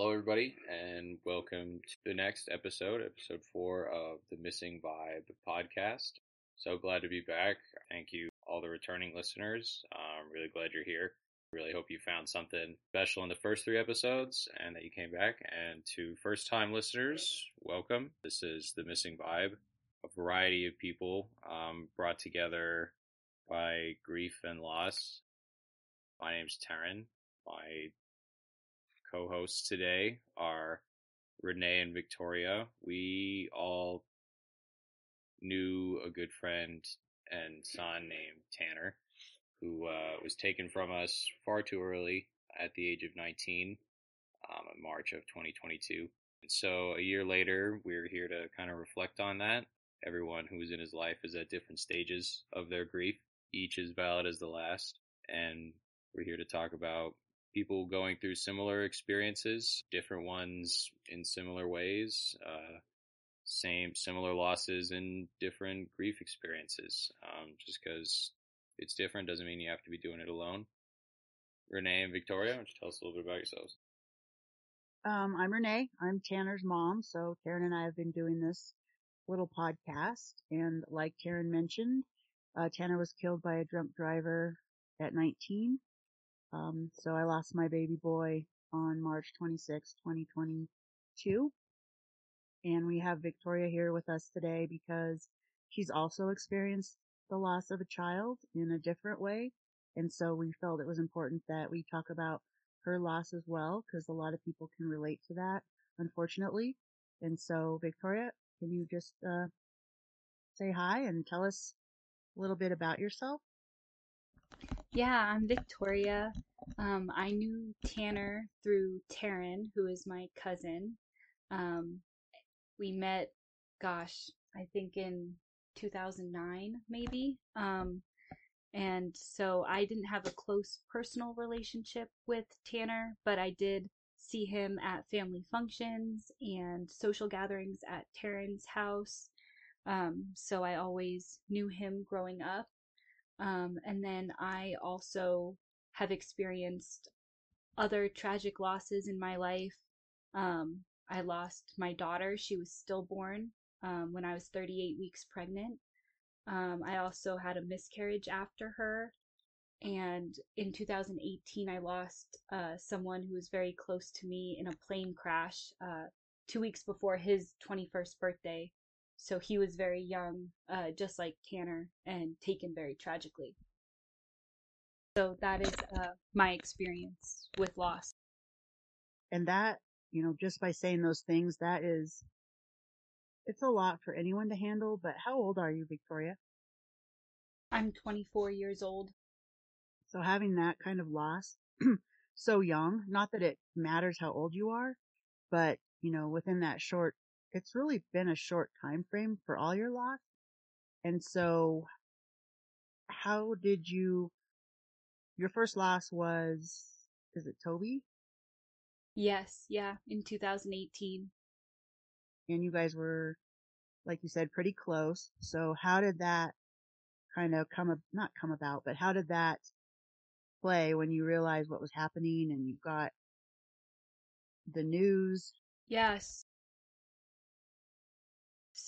Hello, everybody, and welcome to the next episode, episode four of the Missing Vibe podcast. So glad to be back. Thank you, all the returning listeners. I'm really glad you're here. Really hope you found something special in the first three episodes and that you came back. And to first time listeners, welcome. This is the Missing Vibe, a variety of people um, brought together by grief and loss. My name's Taryn. My co-hosts today are Renee and Victoria. We all knew a good friend and son named Tanner, who uh, was taken from us far too early at the age of 19 um, in March of 2022. And so a year later, we're here to kind of reflect on that. Everyone who was in his life is at different stages of their grief. Each as valid as the last. And we're here to talk about people going through similar experiences, different ones in similar ways, uh, same, similar losses and different grief experiences. Um, just because it's different doesn't mean you have to be doing it alone. Renee and Victoria, why don't you tell us a little bit about yourselves? Um, I'm Renee. I'm Tanner's mom. So Taryn and I have been doing this little podcast. And like Taryn mentioned, uh, Tanner was killed by a drunk driver at 19. Um, so I lost my baby boy on March 26, 2022. And we have Victoria here with us today because she's also experienced the loss of a child in a different way. And so we felt it was important that we talk about her loss as well because a lot of people can relate to that, unfortunately. And so Victoria, can you just, uh, say hi and tell us a little bit about yourself? Yeah, I'm Victoria. Um, I knew Tanner through Taryn, who is my cousin. Um, we met, gosh, I think in 2009, maybe. Um, and so I didn't have a close personal relationship with Tanner, but I did see him at family functions and social gatherings at Taryn's house. Um, so I always knew him growing up. Um, and then I also have experienced other tragic losses in my life. Um, I lost my daughter. She was stillborn um, when I was 38 weeks pregnant. Um, I also had a miscarriage after her. And in 2018, I lost uh, someone who was very close to me in a plane crash uh, two weeks before his 21st birthday. So he was very young, uh, just like Tanner, and taken very tragically. So that is uh, my experience with loss. And that, you know, just by saying those things, that is, it's a lot for anyone to handle. But how old are you, Victoria? I'm 24 years old. So having that kind of loss so young, not that it matters how old you are, but, you know, within that short it's really been a short time frame for all your loss. And so how did you, your first loss was, is it Toby? Yes. Yeah. In 2018. And you guys were, like you said, pretty close. So how did that kind of come, up? not come about, but how did that play when you realized what was happening and you got the news? Yes.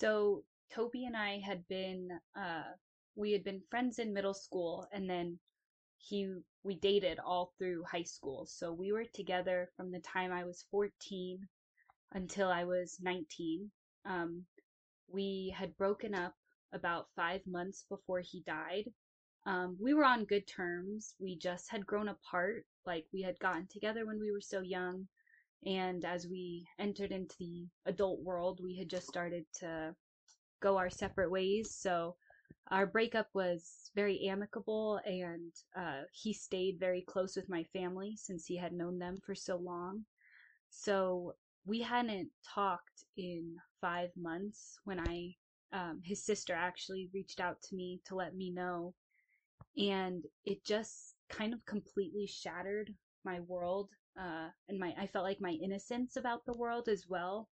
So Toby and I had been uh we had been friends in middle school and then he we dated all through high school. So we were together from the time I was 14 until I was 19. Um we had broken up about 5 months before he died. Um we were on good terms. We just had grown apart, like we had gotten together when we were so young and as we entered into the adult world, we had just started to go our separate ways. So our breakup was very amicable, and uh, he stayed very close with my family since he had known them for so long. So we hadn't talked in five months when I, um, his sister actually reached out to me to let me know. And it just kind of completely shattered my world uh, and my I felt like my innocence about the world as well.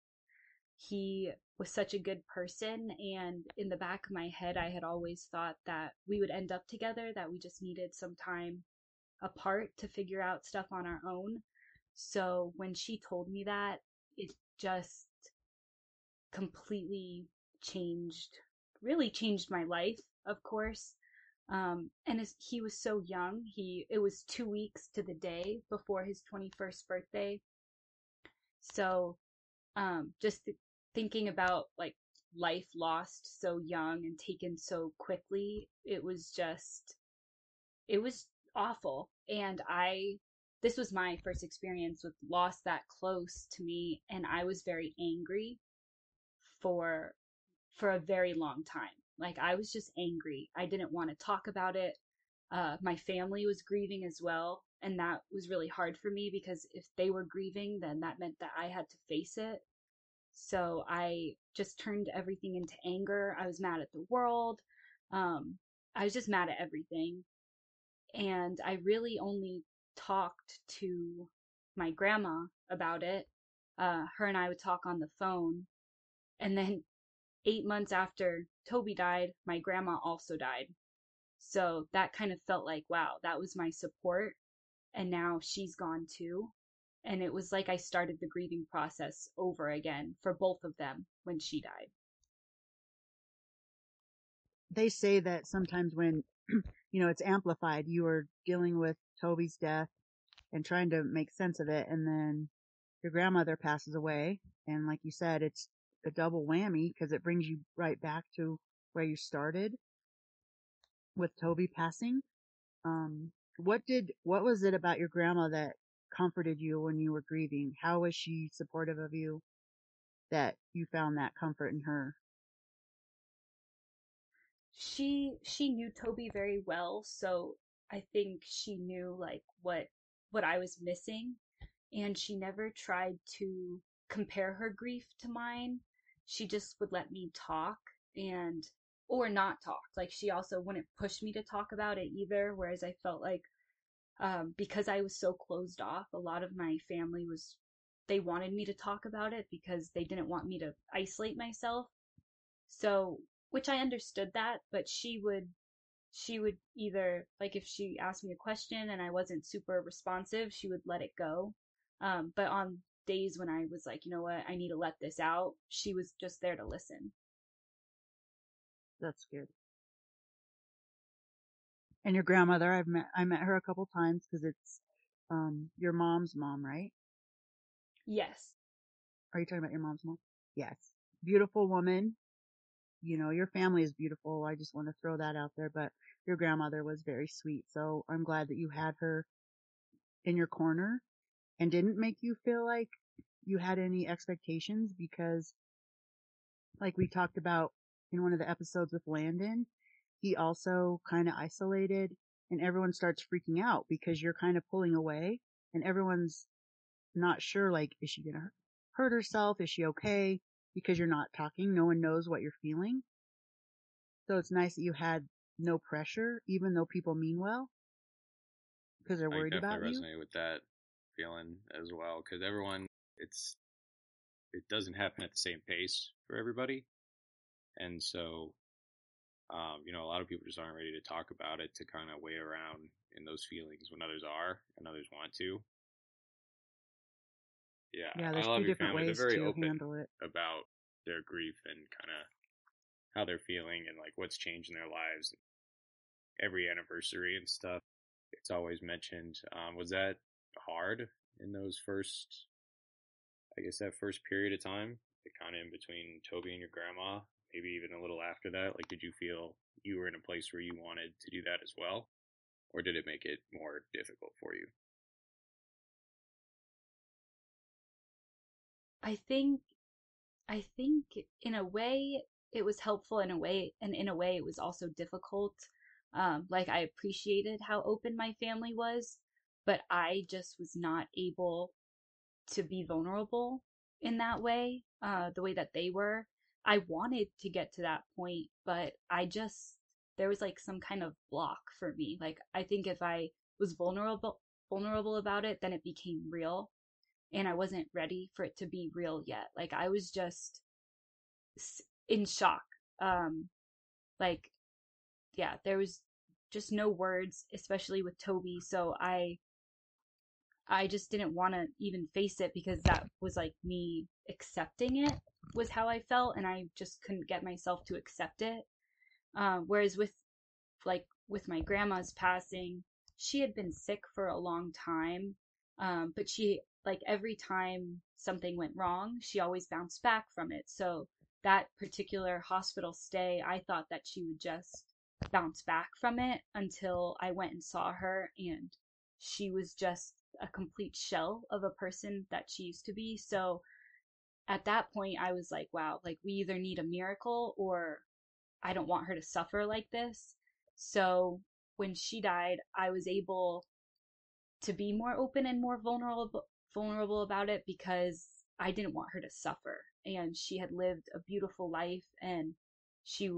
He was such a good person, and in the back of my head, I had always thought that we would end up together, that we just needed some time apart to figure out stuff on our own. So when she told me that, it just completely changed, really changed my life, of course. Um, and as he was so young, he, it was two weeks to the day before his 21st birthday. So, um, just th- thinking about like life lost so young and taken so quickly, it was just, it was awful. And I, this was my first experience with loss that close to me. And I was very angry for, for a very long time. Like I was just angry. I didn't want to talk about it. Uh, my family was grieving as well. And that was really hard for me because if they were grieving, then that meant that I had to face it. So I just turned everything into anger. I was mad at the world. Um, I was just mad at everything. And I really only talked to my grandma about it. Uh, her and I would talk on the phone. And then eight months after Toby died, my grandma also died. So that kind of felt like, wow, that was my support. And now she's gone too. And it was like I started the grieving process over again for both of them when she died. They say that sometimes when, you know, it's amplified, you are dealing with Toby's death and trying to make sense of it. And then your grandmother passes away. And like you said, it's a double whammy because it brings you right back to where you started with Toby passing. Um, what did, what was it about your grandma that comforted you when you were grieving? How was she supportive of you that you found that comfort in her? She, she knew Toby very well. So I think she knew like what, what I was missing and she never tried to compare her grief to mine. She just would let me talk and or not talk. Like she also wouldn't push me to talk about it either. Whereas I felt like um, because I was so closed off, a lot of my family was they wanted me to talk about it because they didn't want me to isolate myself. So, which I understood that, but she would she would either like if she asked me a question and I wasn't super responsive, she would let it go. Um, but on days when I was like, you know what, I need to let this out, she was just there to listen. That's good. And your grandmother, I've met, I met her a couple times because it's, um, your mom's mom, right? Yes. Are you talking about your mom's mom? Yes. Beautiful woman. You know, your family is beautiful. I just want to throw that out there, but your grandmother was very sweet. So I'm glad that you had her in your corner and didn't make you feel like you had any expectations because like we talked about in one of the episodes with Landon, he also kind of isolated and everyone starts freaking out because you're kind of pulling away and everyone's not sure like, is she going to hurt herself? Is she okay? Because you're not talking. No one knows what you're feeling. So it's nice that you had no pressure, even though people mean well, because they're worried I about definitely you. resonate with that feeling as well because everyone, it's it doesn't happen at the same pace for everybody, and so um, you know a lot of people just aren't ready to talk about it to kind of weigh around in those feelings when others are and others want to. Yeah, Yeah, there's two different family. ways very to open handle it. about their grief and kind of how they're feeling and like what's changed in their lives. Every anniversary and stuff, it's always mentioned. Um, was that hard in those first, I guess that first period of time, kind of in between Toby and your grandma, maybe even a little after that? Like, did you feel you were in a place where you wanted to do that as well? Or did it make it more difficult for you? I think, I think in a way it was helpful in a way, and in a way it was also difficult. Um, like I appreciated how open my family was, but I just was not able to be vulnerable in that way, uh, the way that they were. I wanted to get to that point, but I just, there was like some kind of block for me. Like, I think if I was vulnerable, vulnerable about it, then it became real. And I wasn't ready for it to be real yet. Like, I was just in shock. Um, like, yeah, there was just no words, especially with Toby. So I, I just didn't want to even face it because that was like me accepting it was how I felt, and I just couldn't get myself to accept it. Um, whereas with like with my grandma's passing, she had been sick for a long time, um, but she like every time something went wrong, she always bounced back from it. So that particular hospital stay, I thought that she would just bounce back from it until I went and saw her and she was just a complete shell of a person that she used to be. So at that point, I was like, wow, like we either need a miracle or I don't want her to suffer like this. So when she died, I was able to be more open and more vulnerable vulnerable about it because I didn't want her to suffer and she had lived a beautiful life and she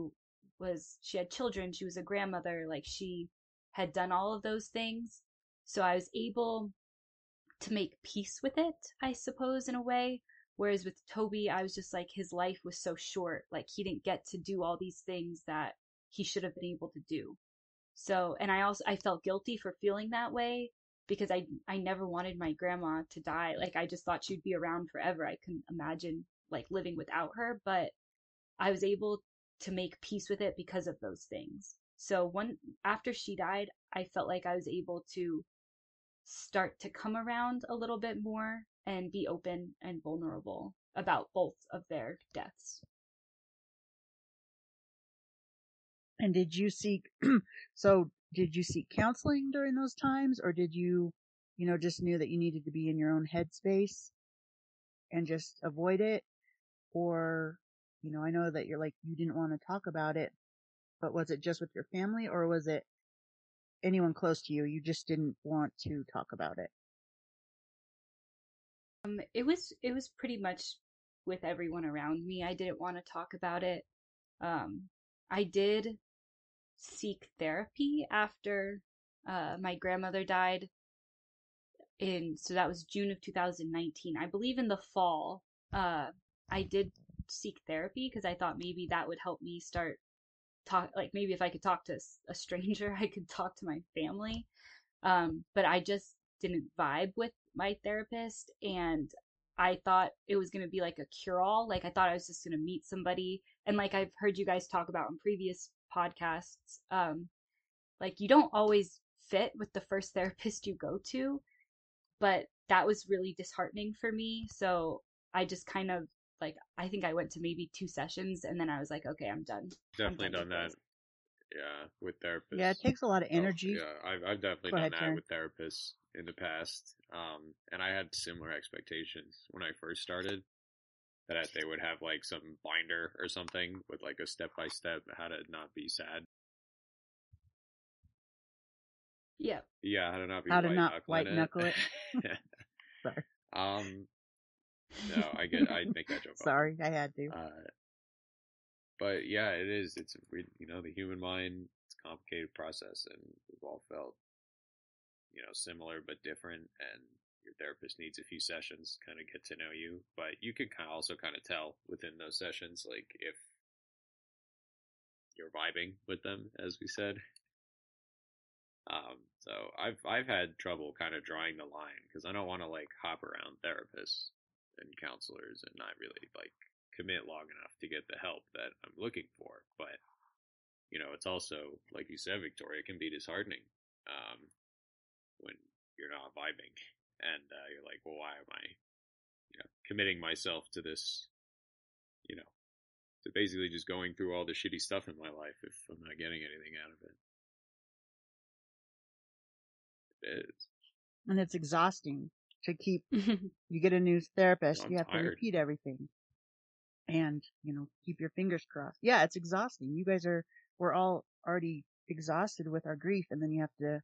was she had children, she was a grandmother, like she had done all of those things. So I was able to make peace with it, I suppose in a way, Whereas with Toby, I was just like, his life was so short. Like, he didn't get to do all these things that he should have been able to do. So, and I also, I felt guilty for feeling that way because I, I never wanted my grandma to die. Like, I just thought she'd be around forever. I couldn't imagine like living without her, but I was able to make peace with it because of those things. So one, after she died, I felt like I was able to start to come around a little bit more and be open and vulnerable about both of their deaths. And did you seek, so did you seek counseling during those times or did you, you know, just knew that you needed to be in your own headspace and just avoid it? Or, you know, I know that you're like, you didn't want to talk about it, but was it just with your family or was it anyone close to you? You just didn't want to talk about it? Um, it was it was pretty much with everyone around me. I didn't want to talk about it. Um, I did seek therapy after uh, my grandmother died. In so that was June of 2019. I believe in the fall. Uh, I did seek therapy because I thought maybe that would help me start talk. Like maybe if I could talk to a stranger, I could talk to my family. Um, but I just didn't vibe with my therapist and I thought it was going to be like a cure all. Like I thought I was just going to meet somebody and like I've heard you guys talk about in previous podcasts um like you don't always fit with the first therapist you go to, but that was really disheartening for me. So I just kind of like I think I went to maybe two sessions and then I was like okay, I'm done. Definitely I'm done done that. Yeah, with therapists. Yeah, it takes a lot of Oh, energy. yeah, I've, I've definitely Go done ahead, that Karen. with therapists in the past. Um, and I had similar expectations when I first started that they would have like some binder or something with like a step by step how to not be sad. Yeah. Yeah, how to not be How to white not knuckling white knuckle it. it. Sorry. Um, no, I get, I make that joke. Sorry, I had to. uh, but yeah, it is. It's you know the human mind. It's a complicated process, and we've all felt you know similar but different. And your therapist needs a few sessions to kind of get to know you. But you can kind of also kind of tell within those sessions, like if you're vibing with them, as we said. Um, so I've I've had trouble kind of drawing the line because I don't want to like hop around therapists and counselors and not really like commit long enough to get the help that I'm looking for. But you know, it's also like you said, Victoria, it can be disheartening um, when you're not vibing and uh, you're like, well, why am I, you know, committing myself to this, you know, to basically just going through all the shitty stuff in my life if I'm not getting anything out of it. It is. And it's exhausting to keep, mm-hmm. you get a new therapist, I'm you have to repeat everything. And, you know, keep your fingers crossed. Yeah, it's exhausting. You guys are, we're all already exhausted with our grief and then you have to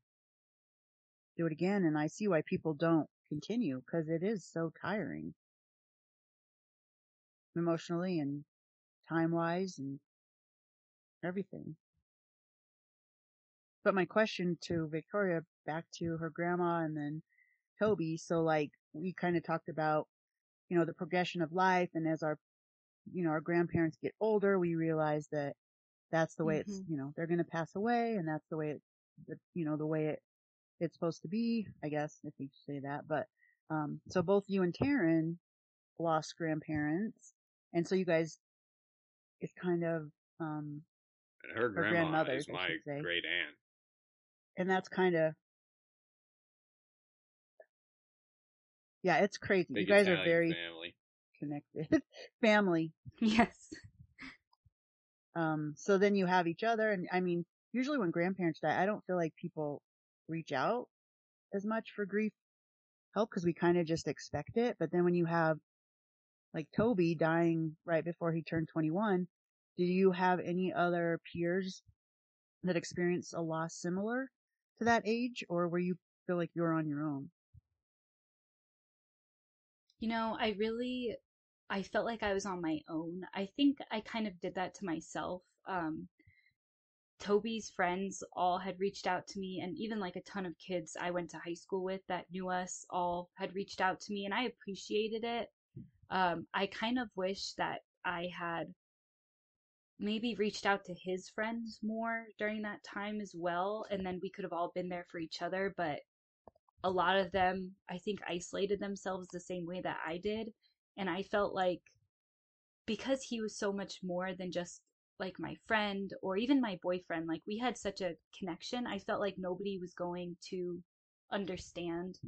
do it again. And I see why people don't continue because it is so tiring. Emotionally and time wise and everything. But my question to Victoria, back to her grandma and then Toby. So like we kind of talked about, you know, the progression of life and as our, you know, our grandparents get older, we realize that that's the way it's, Mhm. you know, they're going to pass away and that's the way it, the, you know, the way it it's supposed to be, I guess, if you say that. But, um, so both you and Taryn lost grandparents. And so you guys, it's kind of, um, And her grandma grandmothers, is my great aunt. and that's kind of, yeah, it's crazy. Big you guys are very family. connected. Family. Yes. Um, so then you have each other. And I mean, usually when grandparents die, I don't feel like people reach out as much for grief help because we kind of just expect it. But then when you have like Toby dying right before he turned 21, do you have any other peers that experience a loss similar to that age or where you feel like you're on your own? You know, I really I felt like I was on my own. I think I kind of did that to myself. Um Toby's friends all had reached out to me and even like a ton of kids I went to high school with that knew us all had reached out to me and I appreciated it. Um I kind of wish that I had maybe reached out to his friends more during that time as well and then we could have all been there for each other but a lot of them i think isolated themselves the same way that i did and i felt like because he was so much more than just like my friend or even my boyfriend like we had such a connection i felt like nobody was going to understand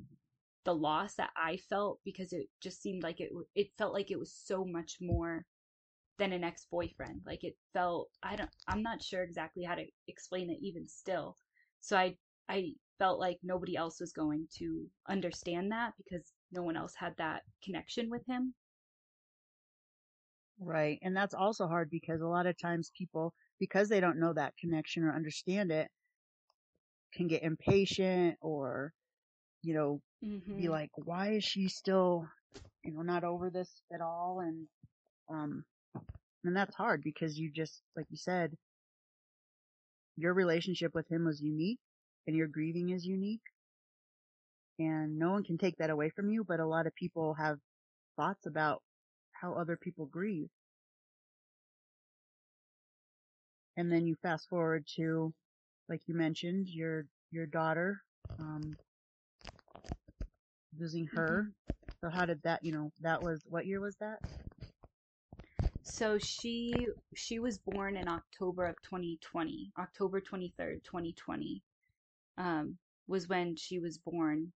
the loss that i felt because it just seemed like it it felt like it was so much more than an ex-boyfriend like it felt i don't i'm not sure exactly how to explain it even still. So i i felt like nobody else was going to understand that because no one else had that connection with him Right. And that's also hard because a lot of times people, because they don't know that connection or understand it, can get impatient or, you know, mm-hmm. be like, why is she still, you know, not over this at all? And, um, and that's hard because you just, like you said, your relationship with him was unique and your grieving is unique. And no one can take that away from you, but a lot of people have thoughts about how other people grieve. And then you fast forward to, like you mentioned, your, your daughter, um, losing her. So how did that, you know, that was, what year was that? So she she was born in October of 2020. October 23rd, 2020. Um was when she was born.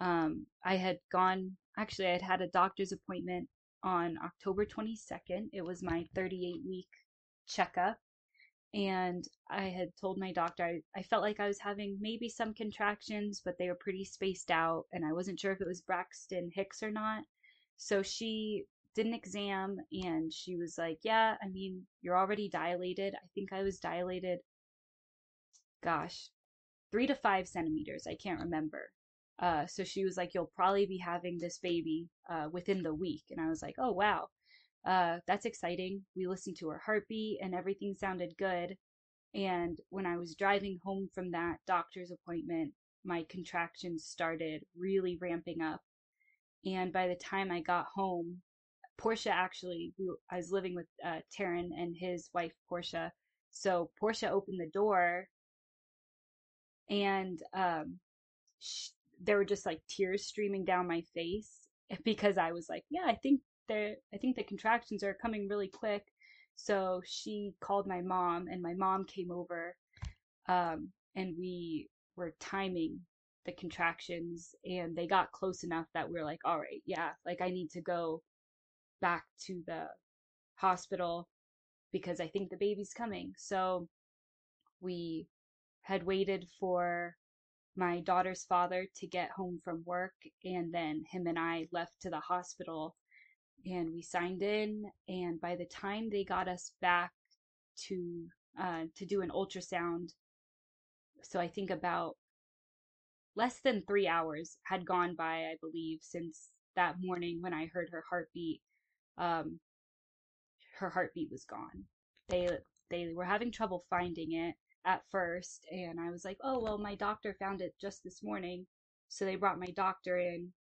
Um I had gone actually I had had a doctor's appointment on October 22nd. It was my 38 week checkup and I had told my doctor I, I felt like I was having maybe some contractions, but they were pretty spaced out and I wasn't sure if it was Braxton Hicks or not. So she did an exam and she was like, Yeah, I mean, you're already dilated. I think I was dilated, gosh, three to five centimeters. I can't remember. Uh, so she was like, You'll probably be having this baby uh, within the week. And I was like, Oh, wow. Uh, that's exciting. We listened to her heartbeat and everything sounded good. And when I was driving home from that doctor's appointment, my contractions started really ramping up. And by the time I got home, Portia actually, we, I was living with uh, Taryn and his wife Portia. So Portia opened the door, and um, sh- there were just like tears streaming down my face because I was like, yeah, I think they I think the contractions are coming really quick. So she called my mom, and my mom came over, um, and we were timing the contractions, and they got close enough that we are like, all right, yeah, like I need to go back to the hospital because I think the baby's coming. So we had waited for my daughter's father to get home from work, and then him and I left to the hospital and we signed in. And by the time they got us back to uh, to do an ultrasound, so I think about less than three hours had gone by, I believe, since that morning when I heard her heartbeat. Um, her heartbeat was gone. They they were having trouble finding it at first, and I was like, "Oh well, my doctor found it just this morning." So they brought my doctor in,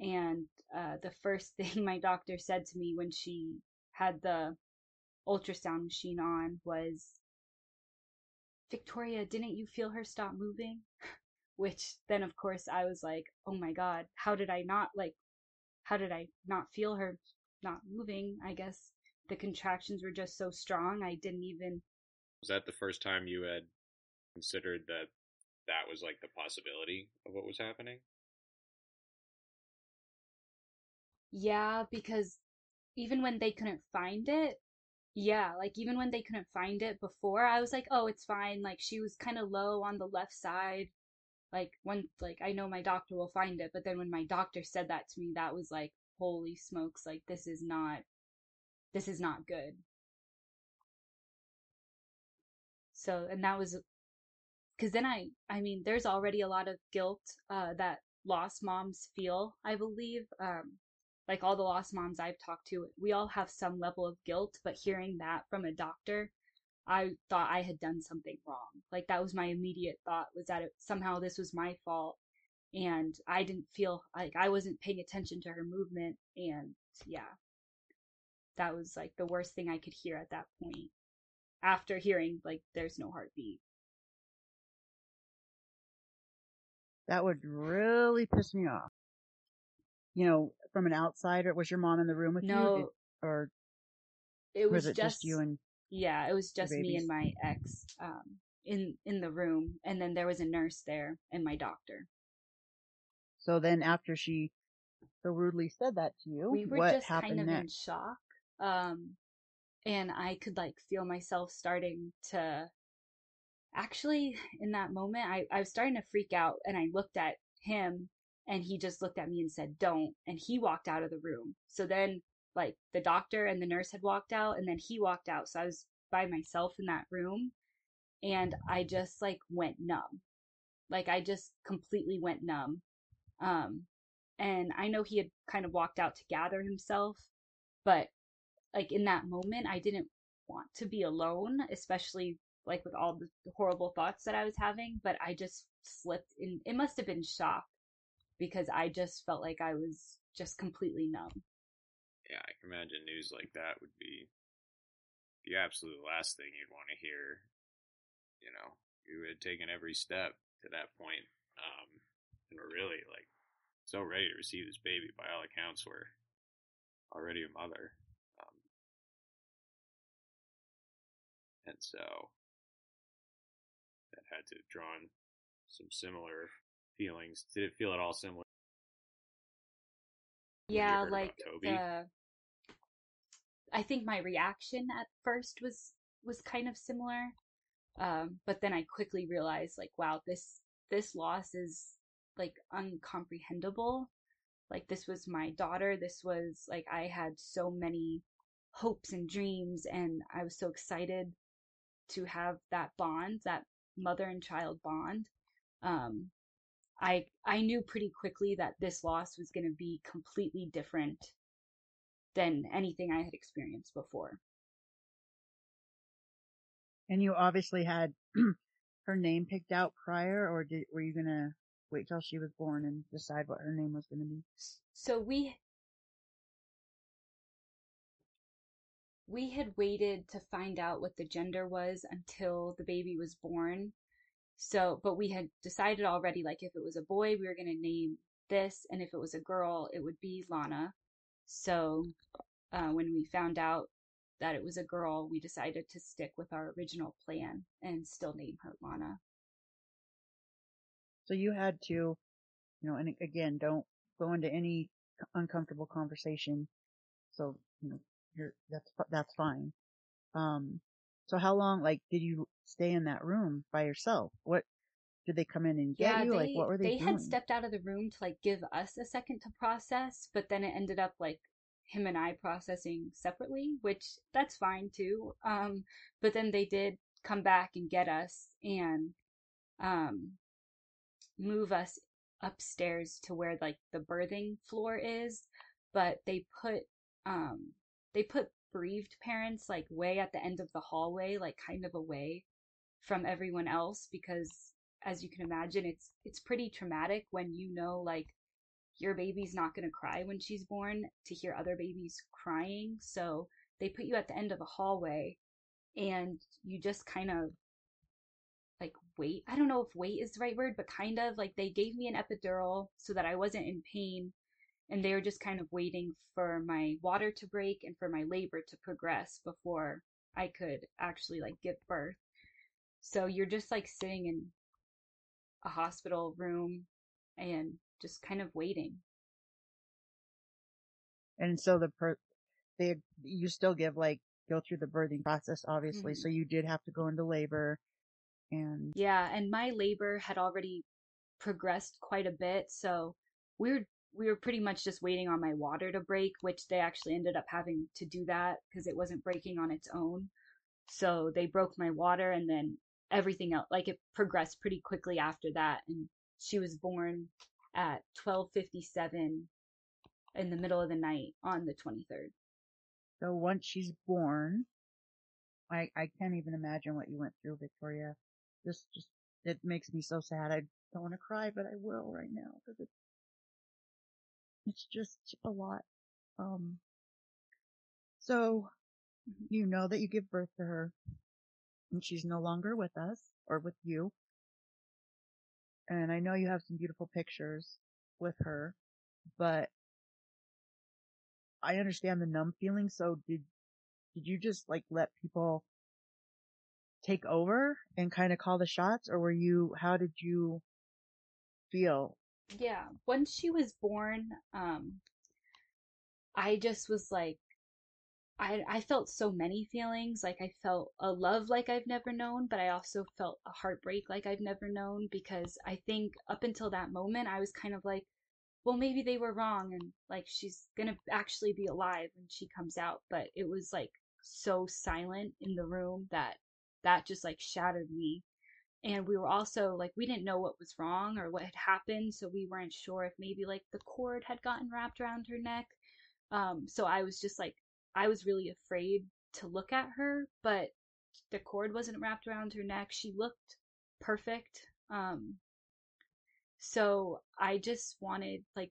and uh, the first thing my doctor said to me when she had the ultrasound machine on was, Victoria, didn't you feel her stop moving? which then of course I was like, oh my god, how did I not like, how did I not feel her not moving? I guess the contractions were just so strong. I didn't even. Was that the first time you had considered that that was like the possibility of what was happening? Yeah, because even when they couldn't find it, yeah, like even when they couldn't find it before, I was like, oh, it's fine. Like she was kind of low on the left side. Like when, like I know my doctor will find it, but then when my doctor said that to me, that was like, holy smokes, like this is not, this is not good. So, and that was, cause then I, I mean, there's already a lot of guilt, uh, that lost moms feel, I believe. Um, like all the lost moms I've talked to, we all have some level of guilt, but hearing that from a doctor, I thought I had done something wrong. Like that was my immediate thought was that it, somehow this was my fault and I didn't feel like I wasn't paying attention to her movement and yeah. That was like the worst thing I could hear at that point after hearing like there's no heartbeat. That would really piss me off. You know, from an outsider? Was your mom in the room with no, you? Or it was, was it just, just, you and yeah, it was just me and my ex um, in in the room, and then there was a nurse there and my doctor. So then, after she so rudely said that to you, we were what just happened kind of next? in shock, um, and I could like feel myself starting to. Actually, in that moment, I, I was starting to freak out, and I looked at him and he just looked at me and said don't and he walked out of the room. So then like the doctor and the nurse had walked out and then he walked out. So i was by myself in that room and i just like went numb. Like i just completely went numb. Um and i know he had kind of walked out to gather himself but like in that moment i didn't want to be alone especially like with all the horrible thoughts that i was having but i just slipped in it must have been shock because I just felt like I was just completely numb. Yeah, I can imagine news like that would be the absolute last thing you'd want to hear. You know, you had taken every step to that point, um, and were really like so ready to receive this baby. By all accounts, were already a mother, and so that had to have drawn some similar feelings? Did it feel at all similar? Yeah, like the. I think my reaction at first was was kind of similar, um, but then I quickly realized, like, wow, this this loss is like uncomprehendable. Like this was my daughter. This was like I had so many hopes and dreams, and I was so excited to have that bond, that mother and child bond. Um, I I knew pretty quickly that this loss was going to be completely different than anything I had experienced before. And you obviously had her name picked out prior, or did, were you going to wait till she was born and decide what her name was going to be? So we we had waited to find out what the gender was until the baby was born so, but we had decided already, like if it was a boy, we were going to name this, and if it was a girl, it would be Lana. So, uh, when we found out that it was a girl, we decided to stick with our original plan and still name her Lana. So you had to, you know, and again, don't go into any uncomfortable conversation. So, you know, you're, that's, that's fine. Um, so how long, like, did you stay in that room by yourself? What did they come in and get yeah, you? They, like, what were they? They doing? had stepped out of the room to like give us a second to process, but then it ended up like him and I processing separately, which that's fine too. Um, but then they did come back and get us and um move us upstairs to where like the birthing floor is, but they put um they put bereaved parents like way at the end of the hallway, like kind of away from everyone else because as you can imagine it's it's pretty traumatic when you know like your baby's not going to cry when she's born to hear other babies crying. So they put you at the end of a hallway and you just kind of like wait. I don't know if wait is the right word, but kind of like they gave me an epidural so that I wasn't in pain and they were just kind of waiting for my water to break and for my labor to progress before I could actually like give birth. So you're just like sitting in a hospital room and just kind of waiting. And so the per, they, you still give like, go through the birthing process, obviously. Mhm. So you did have to go into labor and Yeah, and my labor had already progressed quite a bit, so we were we were pretty much just waiting on my water to break, which they actually ended up having to do that because it wasn't breaking on its own. So they broke my water and then everything else like it progressed pretty quickly after that and she was born at 12:57 in the middle of the night on the 23rd. so once she's born, I, I can't even imagine what you went through, Victoria. This just, it makes me so sad. I don't want to cry, but I will right now because it's, it's just a lot. Um, so Mhm. you know that you give birth to her and she's no longer with us or with you. And I know you have some beautiful pictures with her, but I understand the numb feeling. So did, did you just like let people take over and kind of call the shots or were you, how did you feel? Yeah, once she was born, um, I just was like, I I felt so many feelings. Like I felt a love like I've never known, but I also felt a heartbreak like I've never known because I think up until that moment I was kind of like, well, maybe they were wrong and like she's gonna actually be alive when she comes out. But it was like so silent in the room that that just like shattered me and we were also like we didn't know what was wrong or what had happened so we weren't sure if maybe like the cord had gotten wrapped around her neck. Um so i was just like i was really afraid to look at her but the cord wasn't wrapped around her neck. She looked perfect um so i just wanted like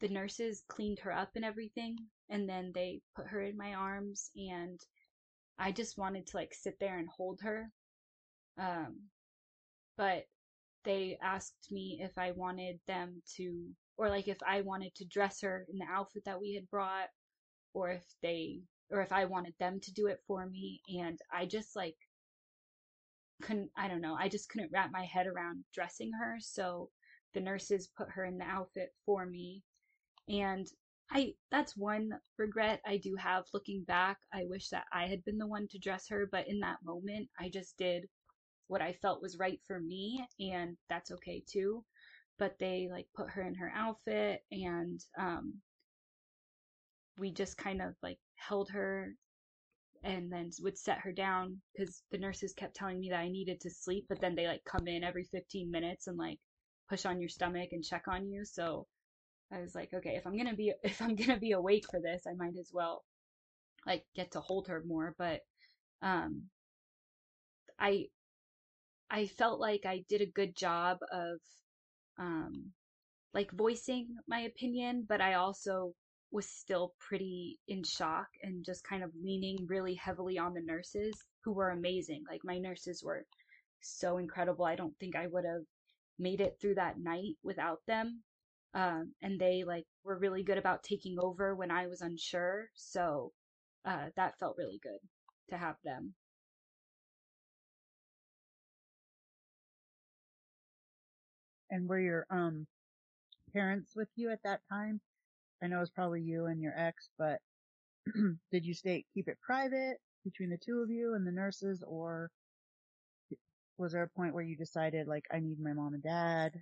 the nurses cleaned her up and everything and then they put her in my arms and i just wanted to like sit there and hold her um but they asked me if I wanted them to, or like if I wanted to dress her in the outfit that we had brought, or if they, or if I wanted them to do it for me. And I just like couldn't, I don't know, I just couldn't wrap my head around dressing her. So the nurses put her in the outfit for me. And I, that's one regret I do have looking back. I wish that I had been the one to dress her, but in that moment, I just did what I felt was right for me, and that's okay too. But they like put her in her outfit, and um, we just kind of like held her and then would set her down because the nurses kept telling me that I needed to sleep, but then they like come in every 15 minutes and like push on your stomach and check on you. So I was like, okay, if I'm gonna be if I'm gonna be awake for this, I might as well like get to hold her more. But um, I I felt like I did a good job of um like voicing my opinion, but I also was still pretty in shock and just kind of leaning really heavily on the nurses who were amazing. Like my nurses were so incredible. I don't think I would have made it through that night without them. Um, and they like were really good about taking over when I was unsure. So uh, that felt really good to have them. And were your, um, parents with you at that time? I know it was probably you and your ex, but did you stay, keep it private between the two of you and the nurses or was there a point where you decided like, I need my mom and dad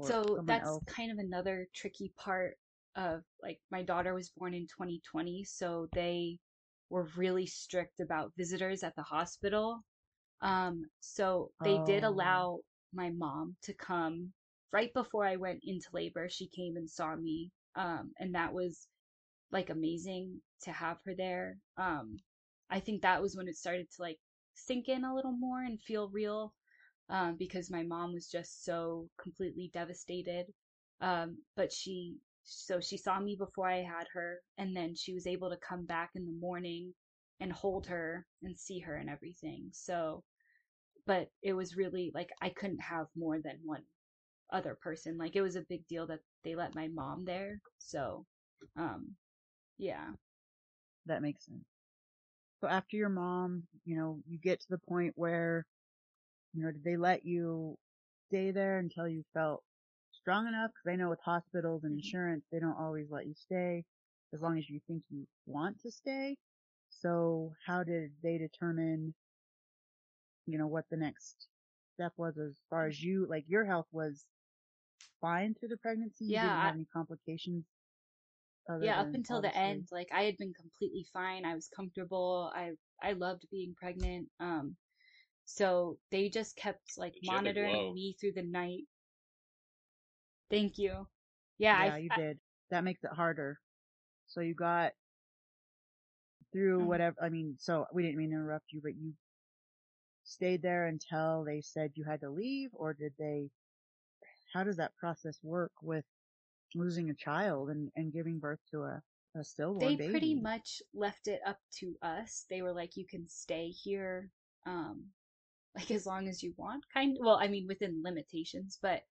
so that's else? kind of another tricky part of like my daughter was born in 2020 so they were really strict about visitors at the hospital um so they did Oh. allow my mom to come right before i went into labor she came and saw me um and that was like amazing to have her there um i think that was when it started to like sink in a little more and feel real um, because my mom was just so completely devastated. Um, but she, so she saw me before I had her, and then she was able to come back in the morning and hold her and see her and everything. So but it was really like I couldn't have more than one other person. Like it was a big deal that they let my mom there. So, um, yeah. That makes sense. So after your mom, you know, you get to the point where, you know, did they let you stay there until you felt strong enough? Cause I know with hospitals and insurance, they don't always let you stay as long as you think you want to stay. So how did they determine, you know, what the next step was as far as you, like your health was fine through the pregnancy? You Yeah, didn't I- have any complications? yeah, up until the end, like I had been completely fine. I was comfortable. I I loved being pregnant. Um, so they just kept like You had the glow. monitoring me through the night. Thank you. Yeah, Yeah, I, you did. That makes it harder. So you got through Mhm. whatever, I mean, so we didn't mean to interrupt you, but you stayed there until they said you had to leave or did they, how does that process work with losing a child and, and giving birth to a, a stillborn they baby? pretty much left it up to us. They were like, you can stay here, um, like as long as you want. Kind, well, I mean within limitations, but,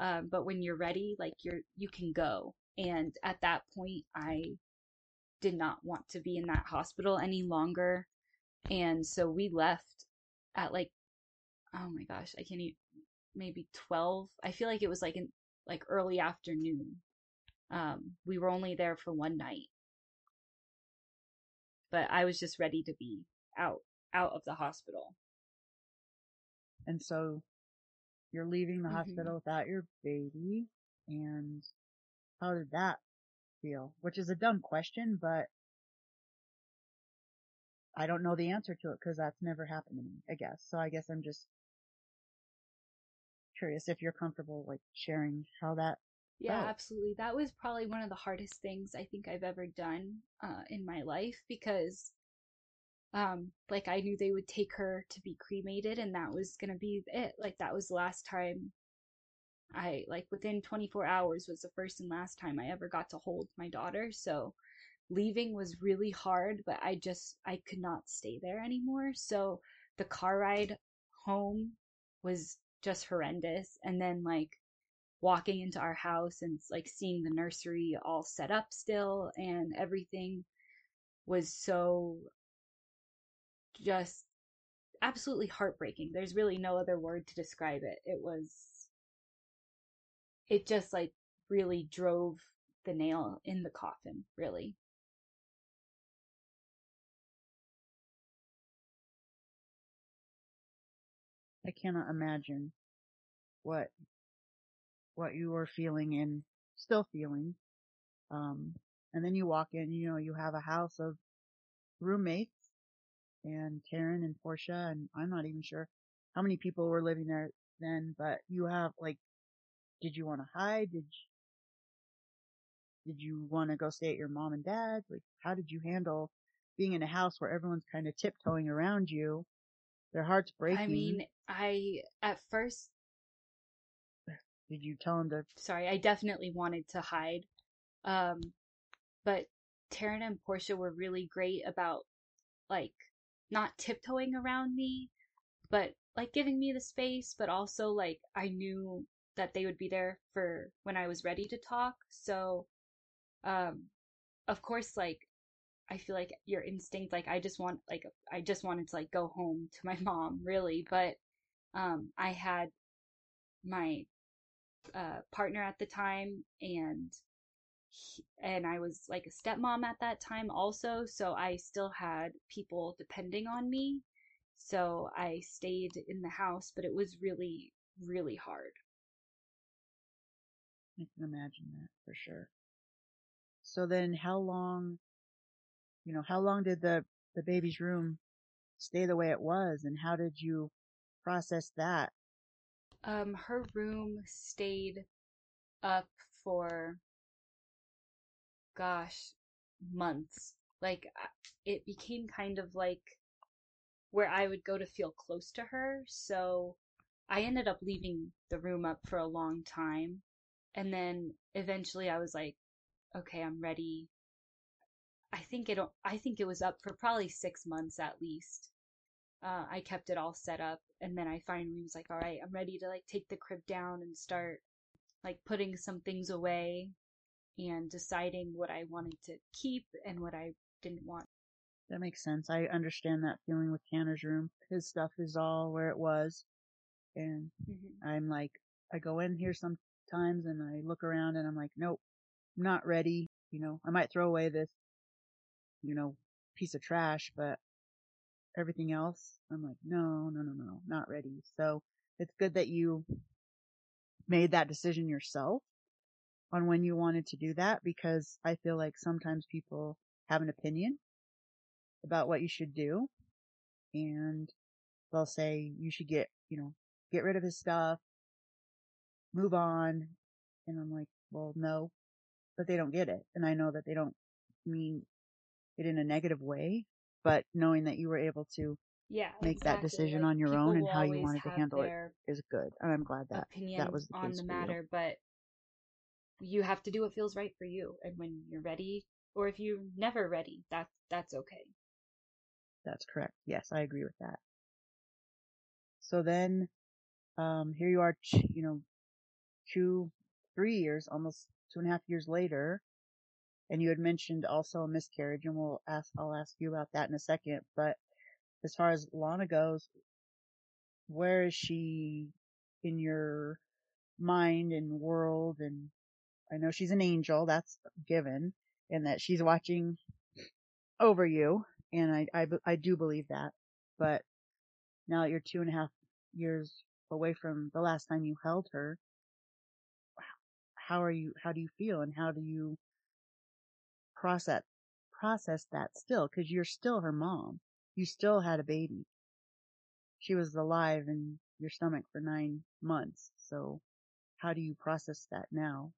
um, but when you're ready, like you're you can go. And at that point, I did not want to be in that hospital any longer, and so we left at like, oh my gosh, I can't even maybe twelve. I feel like it was like in like early afternoon. Um, we were only there for one night but I was just ready to be out out of the hospital. And so you're leaving the Mhm. hospital without your baby and how did that feel? Which is a dumb question, but I don't know the answer to it because that's never happened to me, I guess. So I guess I'm just curious if you're comfortable like sharing how that Yeah, Oh. absolutely. That was probably one of the hardest things I think I've ever done uh, in my life because, um, like I knew they would take her to be cremated, and that was gonna be it. Like that was the last time. I like within 24 hours was the first and last time I ever got to hold my daughter. So leaving was really hard, but I just I could not stay there anymore. So the car ride home was just horrendous, and then like walking into our house and like seeing the nursery all set up still and everything was so just absolutely heartbreaking. There's really no other word to describe it. It was it just like really drove the nail in the coffin, really. I cannot imagine what what you were feeling and still feeling. Um, and then you walk in, you know, you have a house of roommates and Taryn and Portia, and I'm not even sure how many people were living there then, but you have like, did you want to hide? Did you, did you want to go stay at your mom and dad's? Like, how did you handle being in a house where everyone's kind of tiptoeing around you? Their hearts breaking. I mean, I at first did you tell them to sorry, I definitely wanted to hide. Um, but Taryn and Portia were really great about like not tiptoeing around me, but like giving me the space, but also like I knew that they would be there for when I was ready to talk. So, um, of course, like I feel like your instinct, like I just want, like I just wanted to like go home to my mom, really. But um, I had my uh, partner at the time, and he, and I was like a stepmom at that time also, so I still had people depending on me. So I stayed in the house, but it was really, really hard. I can imagine that for sure. So then how long, you know, how long did the, the baby's room stay the way it was and how did you process that? Um, her room stayed up for, gosh, months. Like, it became kind of like where I would go to feel close to her. So I ended up leaving the room up for a long time. And then eventually I was like, okay, I'm ready. I think it, I think it was up for probably six months at least. Uh, I kept it all set up and then I finally was like, all right, I'm ready to like take the crib down and start like putting some things away and deciding what I wanted to keep and what I didn't want. That makes sense. I understand that feeling with Tanner's room. His stuff is all where it was. And Mm-hmm. I'm like, I go in here sometimes and I look around and I'm like, nope, I'm not ready. You know, I might throw away this, you know, piece of trash, but everything else, I'm like, no, no, no, no, not ready. So it's good that you made that decision yourself on when you wanted to do that because I feel like sometimes people have an opinion about what you should do and they'll say you should get, you know, get rid of his stuff, move on. And I'm like, well, no, but they don't get it. And I know that they don't mean it in a negative way, but knowing that you were able to Yeah, make that decision Like, on your own and how you wanted to handle it is good. And I'm glad that that was the on case the for you. matter, but you have to do what feels right for you. And when you're ready, or if you're never ready, that's that's okay. That's correct. Yes, I agree with that. So then, um, here you are, you know, two, three years, almost two and a half years later, and you had mentioned also a miscarriage, and we'll ask, I'll ask you about that in a second. But as far as Lana goes, where is she in your mind and world? And I know she's an angel, that's given, and that she's watching over you, and I, I, I do believe that. But now that you're two and a half years away from the last time you held her, how are you, how do you feel and how do you process, process that still? Cause you're still her mom. You still had a baby. She was alive in your stomach for nine months. So how do you process that now?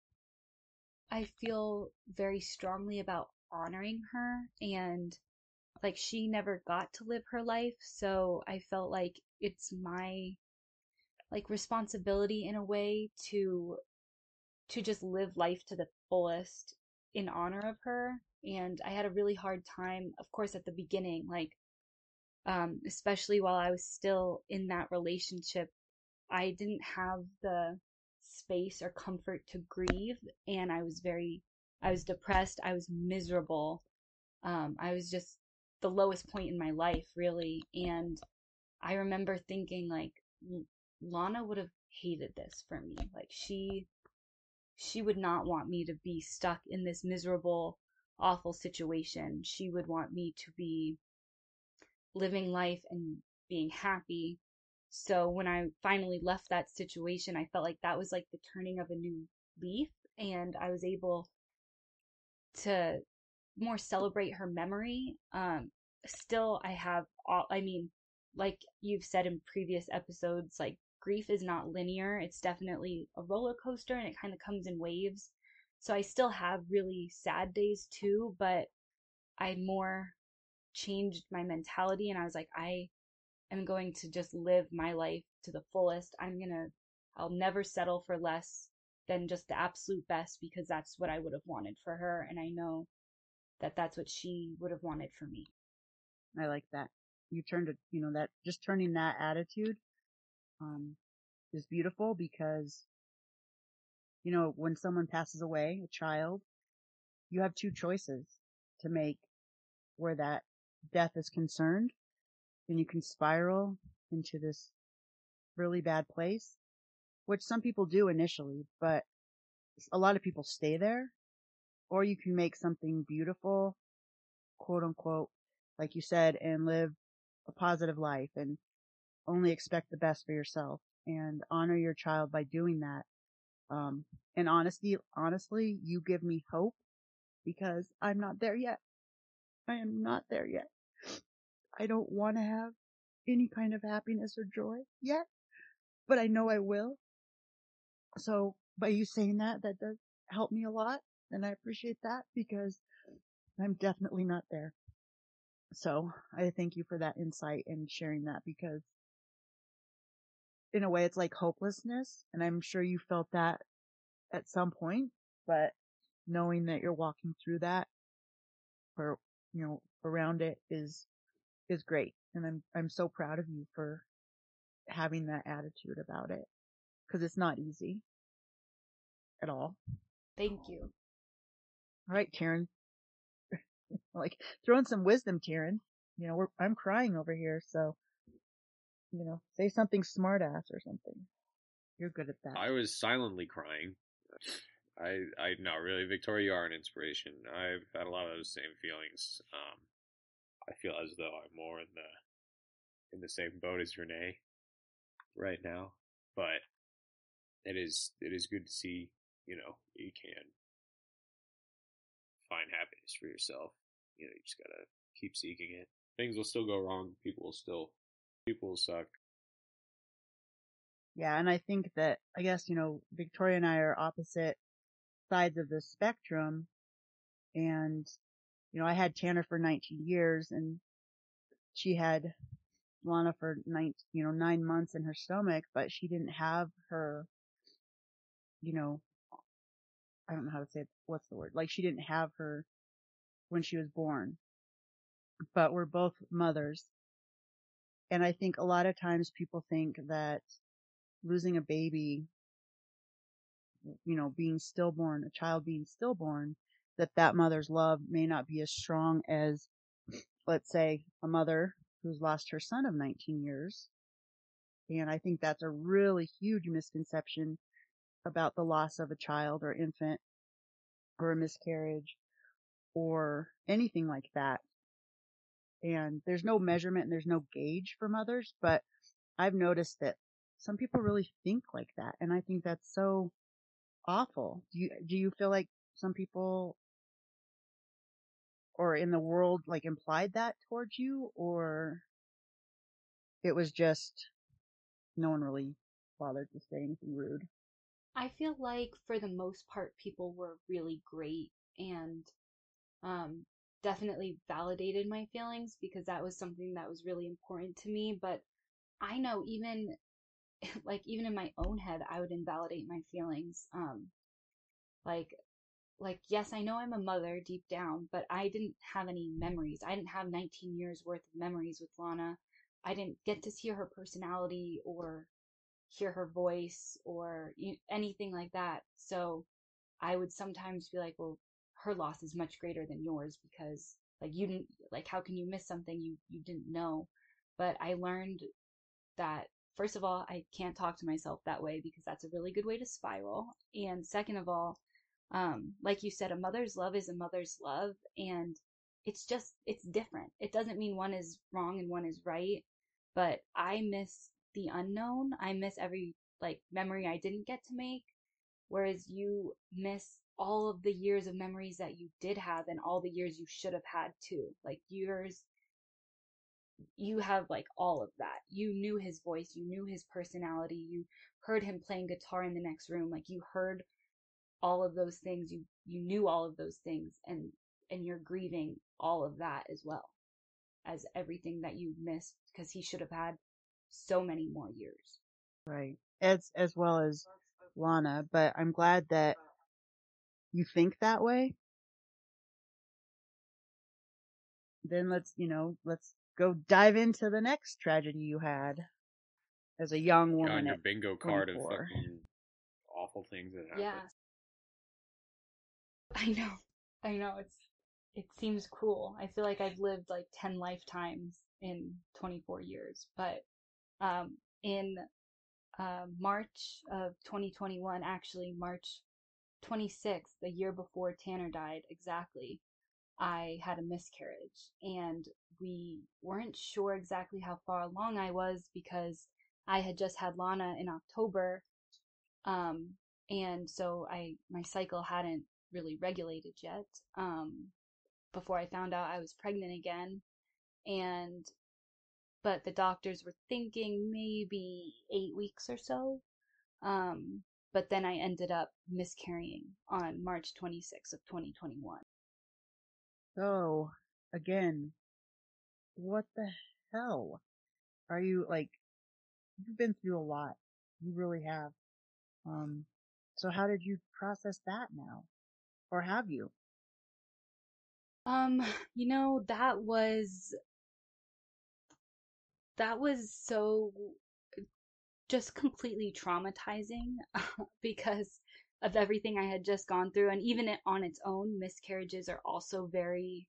I feel very strongly about honoring her and like she never got to live her life, so I felt like it's my like responsibility in a way to to just live life to the fullest in honor of her and I had a really hard time of course at the beginning like um especially while I was still in that relationship I didn't have the space or comfort to grieve and I was very I was depressed, I was miserable. Um I was just the lowest point in my life really and I remember thinking like Lana would have hated this for me. Like she she would not want me to be stuck in this miserable awful situation. She would want me to be living life and being happy. So when I finally left that situation, I felt like that was like the turning of a new leaf and I was able to more celebrate her memory. Um, still, I have all, I mean, like you've said in previous episodes, like grief is not linear. It's definitely a roller coaster and it kind of comes in waves. So I still have really sad days too, but I more changed my mentality and I was like, I am going to just live my life to the fullest. I'm going to, I'll never settle for less than just the absolute best because that's what I would have wanted for her. And I know that that's what she would have wanted for me. I like that. You turned it, you know, that just turning that attitude, um, is beautiful because, you know, when someone passes away, a child, you have two choices to make where that death is concerned. And you can spiral into this really bad place, which some people do initially, but a lot of people stay there. Or you can make something beautiful, quote unquote, like you said, and live a positive life and only expect the best for yourself and honor your child by doing that. Um, and honesty, honestly, you give me hope because I'm not there yet. I am not there yet. I don't want to have any kind of happiness or joy yet, but I know I will. So by you saying that, that does help me a lot. And I appreciate that because I'm definitely not there. So I thank you for that insight and sharing that because in a way it's like hopelessness. And I'm sure you felt that at some point, but knowing that you're walking through that or, you know, around it is, is great. And I'm, I'm so proud of you for having that attitude about it because it's not easy at all. Thank you. All right, Taryn. like throwing some wisdom, Taryn. You know, we're, I'm crying over here, so you know, say something smart ass or something. You're good at that. I was silently crying. I, I, no, really, Victoria, you are an inspiration. I've had a lot of those same feelings. Um, I feel as though I'm more in the, in the same boat as Renee right now, but it is, it is good to see, you know, you can find happiness for yourself. You know, you just gotta keep seeking it. Things will still go wrong. People will still, people suck. Yeah, and I think that, I guess, you know, Victoria and I are opposite sides of the spectrum. And, you know, I had Tanner for 19 years and she had Lana for nine, you know, nine months in her stomach, but she didn't have her, you know, I don't know how to say it. What's the word? Like she didn't have her when she was born, but we're both mothers. And I think a lot of times people think that losing a baby, you know, being stillborn, a child being stillborn, that that mother's love may not be as strong as, let's say, a mother who's lost her son of 19 years. And I think that's a really huge misconception about the loss of a child or infant or a miscarriage or anything like that. And there's no measurement and there's no gauge for mothers, but I've noticed that some people really think like that. And I think that's so awful. Do you, do you feel like some people or in the world like implied that towards you or it was just no one really bothered to say anything rude? I feel like for the most part, people were really great and um, definitely validated my feelings because that was something that was really important to me. But I know even like even in my own head, I would invalidate my feelings. Um, like like yes, I know I'm a mother deep down, but I didn't have any memories. I didn't have 19 years worth of memories with Lana. I didn't get to see her personality or hear her voice or anything like that. So I would sometimes be like, well, her loss is much greater than yours because like you didn't like how can you miss something you you didn't know? But i learned that first of all i can't talk to myself that way because that's a really good way to spiral. And second of all um like you said a mother's love is a mother's love and it's just it's different. It doesn't mean one is wrong and one is right but i miss the unknown. I miss every like memory I didn't get to make, whereas you miss all of the years of memories that you did have and all the years you should have had too. Like yours you have like all of that. You knew his voice, you knew his personality, you heard him playing guitar in the next room, like you heard all of those things, you you knew all of those things and and you're grieving all of that as well as everything that you missed because he should have had so many more years. Right. As as well as Lana, but I'm glad that you think that way. Then let's, you know, let's go dive into the next tragedy you had as a young woman. On your bingo card 24. of fucking awful things that happened. Yeah. I know. I know. It's it seems cruel. I feel like I've lived like 10 lifetimes in 24 years, but um, in uh, March of 2021, actually March 26th, the year before Tanner died, exactly, I had a miscarriage, and we weren't sure exactly how far along I was because I had just had Lana in October, um, and so I my cycle hadn't really regulated yet. Um, before I found out I was pregnant again, and but the doctors were thinking maybe eight weeks or so. Um, but then I ended up miscarrying on March 26th of 2021. So, again, what the hell? Are you like, you've been through a lot. You really have. Um, so how did you process that now? Or have you? Um, you know, that was that was so just completely traumatizing because of everything I had just gone through. And even it, on its own, miscarriages are also very,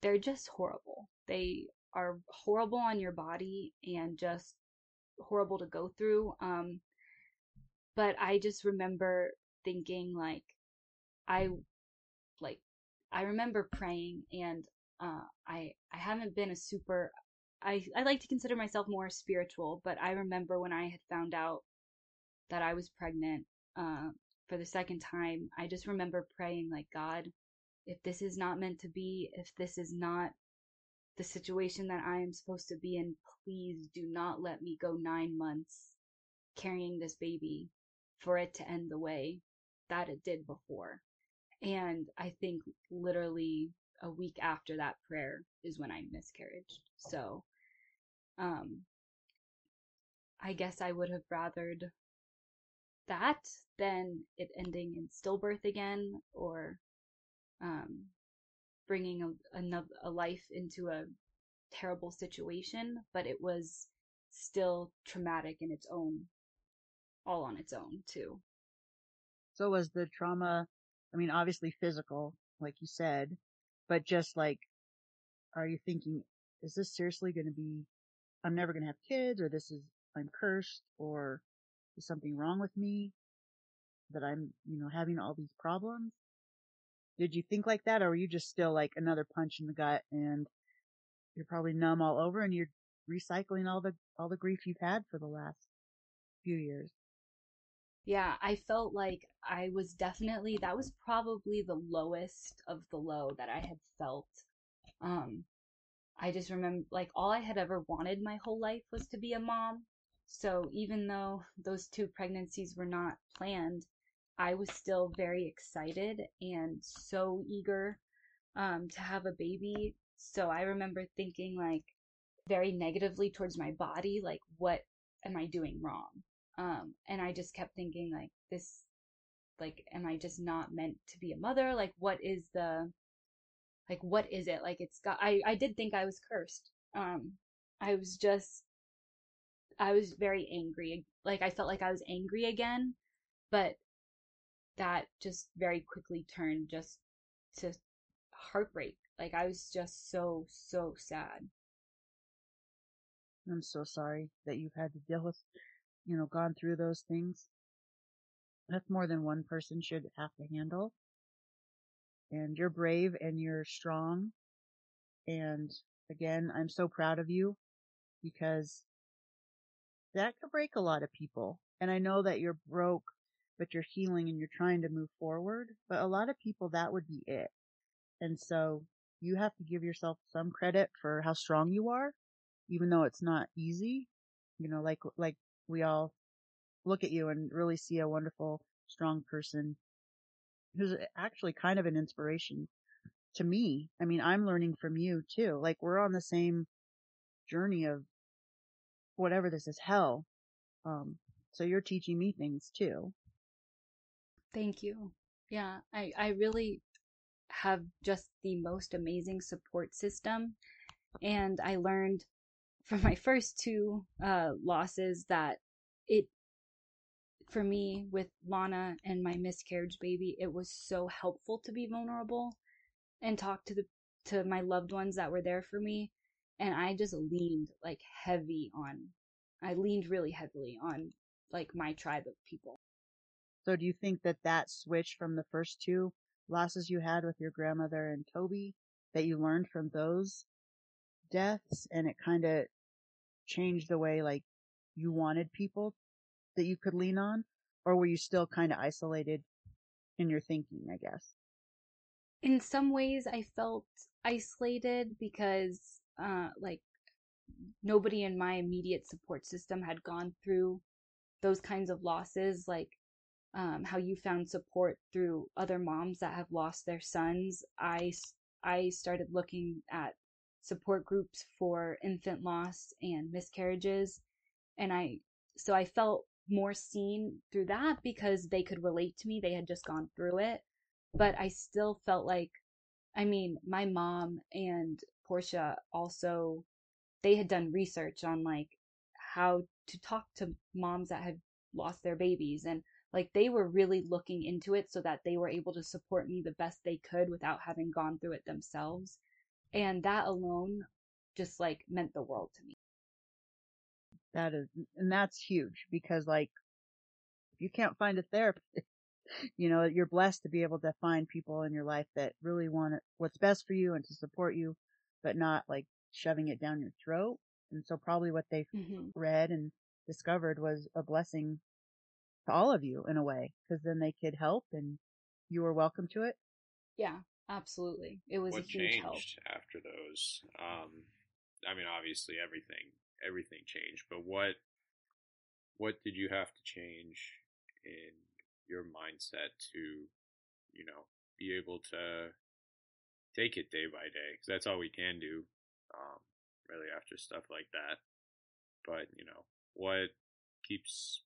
they're just horrible. They are horrible on your body and just horrible to go through. Um, but I just remember thinking like, I, like, I remember praying and, uh, I, I haven't been a super, I, I like to consider myself more spiritual, but I remember when I had found out that I was pregnant, uh, for the second time, I just remember praying like, God, if this is not meant to be, if this is not the situation that I am supposed to be in, please do not let me go nine months carrying this baby for it to end the way that it did before. And I think literally a week after that prayer is when I miscarried. So, um, I guess I would have rathered that than it ending in stillbirth again or, um, bringing a, another a life into a terrible situation, but it was still traumatic in its own, all on its own too. So was the trauma, I mean, obviously physical, like you said, but just like, are you thinking, is this seriously going to be, I'm never going to have kids or this is, I'm cursed or is something wrong with me that I'm, you know, having all these problems? Did you think like that or were you just still like another punch in the gut and you're probably numb all over and you're recycling all the, all the grief you've had for the last few years? Yeah, I felt like I was definitely, that was probably the lowest of the low that I had felt. Um, I just remember, like, all I had ever wanted my whole life was to be a mom. So even though those two pregnancies were not planned, I was still very excited and so eager um, to have a baby. So I remember thinking like very negatively towards my body, like, what am I doing wrong? Um, and I just kept thinking like this, like, am I just not meant to be a mother? Like, what is the, like, what is it? Like, it's got, I, I did think I was cursed. Um, I was just, I was very angry. Like, I felt like I was angry again, but that just very quickly turned just to heartbreak. Like I was just so, so sad. I'm so sorry that you've had to deal with, you know, gone through those things. That's more than one person should have to handle. And you're brave and you're strong. And again, I'm so proud of you because that could break a lot of people. And I know that you're broke but you're healing and you're trying to move forward. But a lot of people, that would be it. And so you have to give yourself some credit for how strong you are, even though it's not easy. You know, like, like we all look at you and really see a wonderful, strong person who's actually kind of an inspiration to me. I mean, I'm learning from you too. Like we're on the same journey of whatever this is hell. Um, so you're teaching me things too. Thank you. Yeah, I, I really have just the most amazing support system. And I learned from my first two uh, losses that it, for me, with Lana and my miscarriage baby, it was so helpful to be vulnerable and talk to the to my loved ones that were there for me. And I just leaned like heavy on, I leaned really heavily on like my tribe of people. So do you think that that switch from the first two losses you had with your grandmother and Toby, that you learned from those deaths and it kind of changed the way like you wanted people that you could lean on? Or were you still kind of isolated in your thinking, I guess? In some ways I felt isolated because, uh, like nobody in my immediate support system had gone through those kinds of losses. Like um, how you found support through other moms that have lost their sons. I, I started looking at support groups for infant loss and miscarriages. And I, so I felt more seen through that because they could relate to me. They had just gone through it. But I still felt like, I mean, my mom and Portia also, they had done research on like how to talk to moms that had lost their babies and like they were really looking into it so that they were able to support me the best they could without having gone through it themselves. And that alone just like meant the world to me. That is, and that's huge because like, if you can't find a therapist, you know, you're blessed to be able to find people in your life that really want what's best for you and to support you, but not like shoving it down your throat. And so probably what they mm-hmm. read and discovered was a blessing to all of you in a way, because then they could help and you were welcome to it. Yeah, absolutely. It was what a huge changed help. after those? Um, I mean, obviously everything, everything changed, but what, what did you have to change in your mindset to, you know, be able to take it day by day? Because that's all we can do, um, really after stuff like that. But you know, what keeps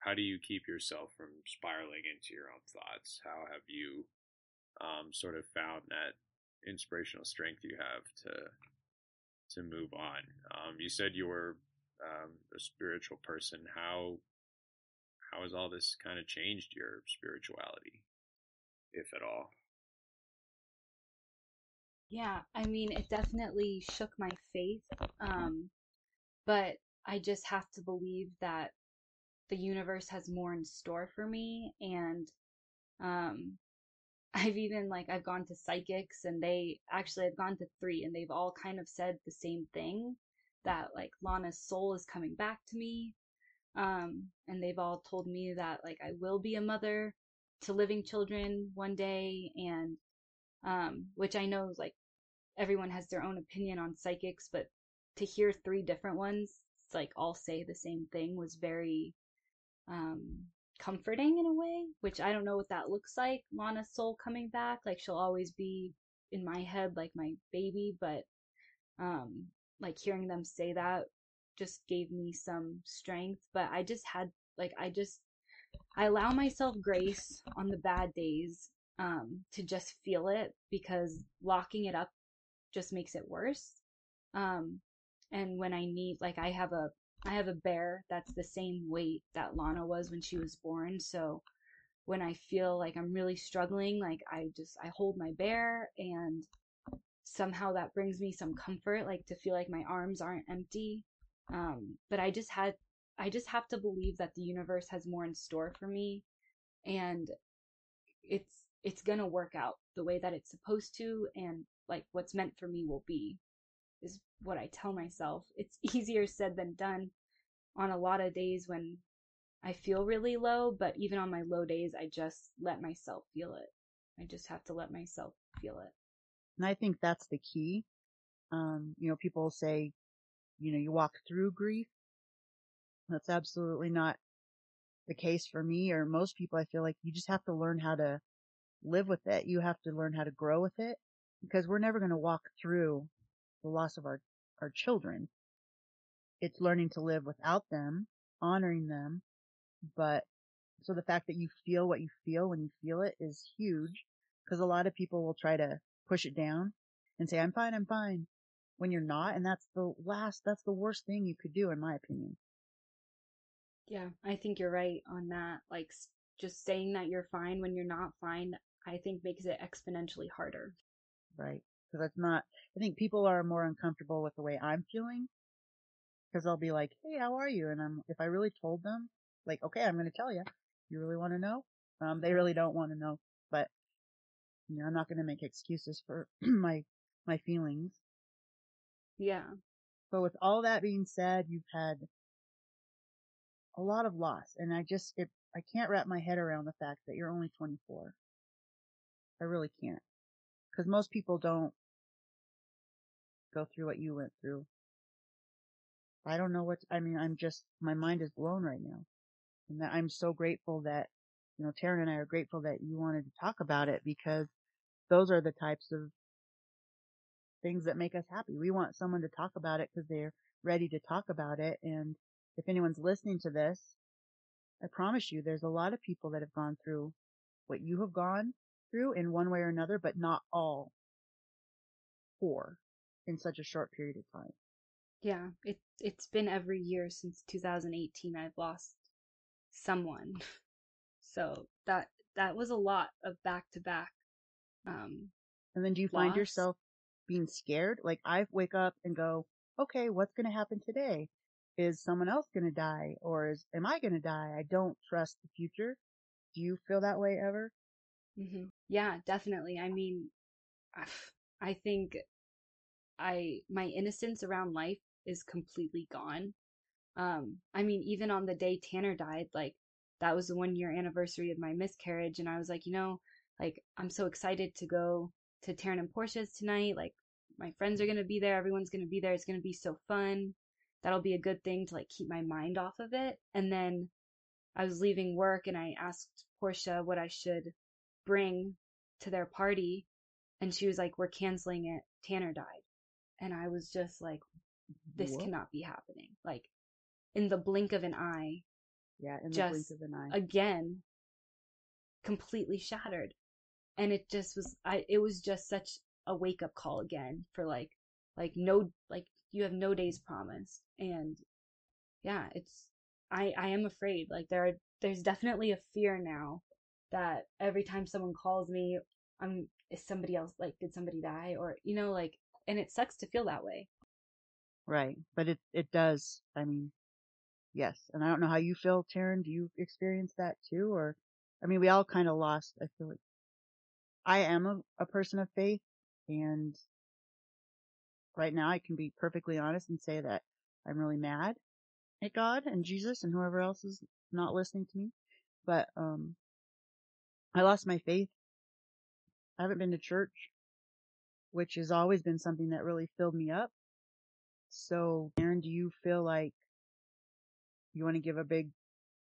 how do you keep yourself from spiraling into your own thoughts? How have you um, sort of found that inspirational strength you have to to move on? Um, you said you were um, a spiritual person. How how has all this kind of changed your spirituality, if at all? Yeah, I mean, it definitely shook my faith. Um, but I just have to believe that the universe has more in store for me and um I've even like I've gone to psychics and they actually I've gone to 3 and they've all kind of said the same thing that like Lana's soul is coming back to me um and they've all told me that like I will be a mother to living children one day and um which I know like everyone has their own opinion on psychics but to hear three different ones like all say the same thing was very um, comforting in a way, which I don't know what that looks like. Lana's soul coming back, like she'll always be in my head like my baby, but um, like hearing them say that just gave me some strength. But I just had like I just I allow myself grace on the bad days um, to just feel it because locking it up just makes it worse. Um, and when I need, like, I have a I have a bear that's the same weight that Lana was when she was born. So when I feel like I'm really struggling, like I just I hold my bear and somehow that brings me some comfort, like to feel like my arms aren't empty. Um, but I just had I just have to believe that the universe has more in store for me and it's it's gonna work out the way that it's supposed to and like what's meant for me will be is what I tell myself. It's easier said than done on a lot of days when I feel really low, but even on my low days, I just let myself feel it. I just have to let myself feel it. And I think that's the key. Um, you know, people say, you know, you walk through grief. That's absolutely not the case for me or most people. I feel like you just have to learn how to live with it. You have to learn how to grow with it because we're never going to walk through the loss of our, our children. It's learning to live without them, honoring them, but so the fact that you feel what you feel when you feel it is huge because a lot of people will try to push it down and say, I'm fine, I'm fine when you're not. And that's the last, that's the worst thing you could do in my opinion. Yeah, I think you're right on that. Like just saying that you're fine when you're not fine, I think makes it exponentially harder. Right. Cause that's not, I think people are more uncomfortable with the way I'm feeling. Cause they'll be like, Hey, how are you? And I'm, if I really told them, like, okay, I'm going to tell you, you really want to know? Um, they really don't want to know, but you know, I'm not going to make excuses for my, my feelings. Yeah. But with all that being said, you've had a lot of loss and I just, it, I can't wrap my head around the fact that you're only 24. I really can't. Cause most people don't go through what you went through. I don't know what, I mean, I'm just, my mind is blown right now. And that I'm so grateful that, you know, Taryn and I are grateful that you wanted to talk about it because those are the types of things that make us happy. We want someone to talk about it because they're ready to talk about it. And if anyone's listening to this, I promise you there's a lot of people that have gone through what you have gone through in one way or another, but not all four in such a short period of time. Yeah, it it's been every year since 2018 I've lost someone. So that that was a lot of back to back um And then do you find yourself being scared? Like I wake up and go, okay, what's going to happen today? Is someone else going to die or is, am I going to die? I don't trust the future. Do you feel that way ever? hmm Yeah, definitely. I mean, I think I my innocence around life is completely gone. Um, I mean, even on the day Tanner died, like that was the one year anniversary of my miscarriage, and I was like, you know, like I'm so excited to go to Taryn and Portia's tonight. Like my friends are gonna be there, everyone's gonna be there. It's gonna be so fun. That'll be a good thing to like keep my mind off of it. And then I was leaving work, and I asked Portia what I should bring to their party, and she was like, "We're canceling it. Tanner died." And I was just like, "This What? cannot be happening!" Like in the blink of an eye, Yeah, in the blink just of an eye. again completely shattered and it just was i it was just such a wake up call again for like like no like you have no days promised and yeah it's i i am afraid like there are there's definitely a fear now that every time someone calls me i'm is somebody else like did somebody die or you know like and it sucks to feel that way Right. But it, it does. I mean, yes. And I don't know how you feel, Taryn. Do you experience that too? Or, I mean, we all kind of lost. I feel like I am a, a person of faith and right now I can be perfectly honest and say that I'm really mad at God and Jesus and whoever else is not listening to me. But, um, I lost my faith. I haven't been to church, which has always been something that really filled me up. So, Taryn, do you feel like you want to give a big,